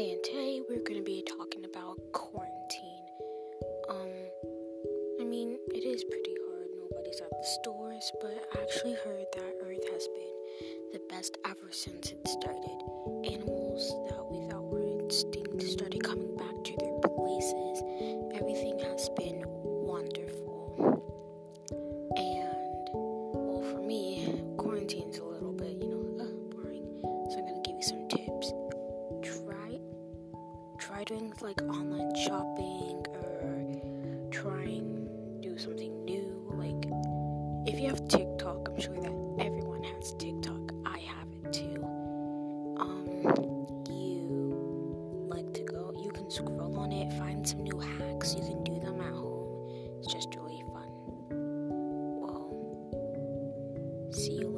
and today we're gonna be talking about quarantine. Um, I mean, it is pretty hard, nobody's at the stores, but I actually heard that Earth has been the best ever since it started. Animals that we thought were extinct started coming back to their places, everything has been wonderful. And, well, for me, quarantine's a little bit, you know, uh, boring, so I'm gonna give you some tips. Try, doing like online shopping or trying do something new. Like, if you have TikTok, I'm sure that everyone has TikTok. I have it too. Um, you like to go, you can scroll on it, find some new hacks. You can do them at home. It's just really fun. Well, see you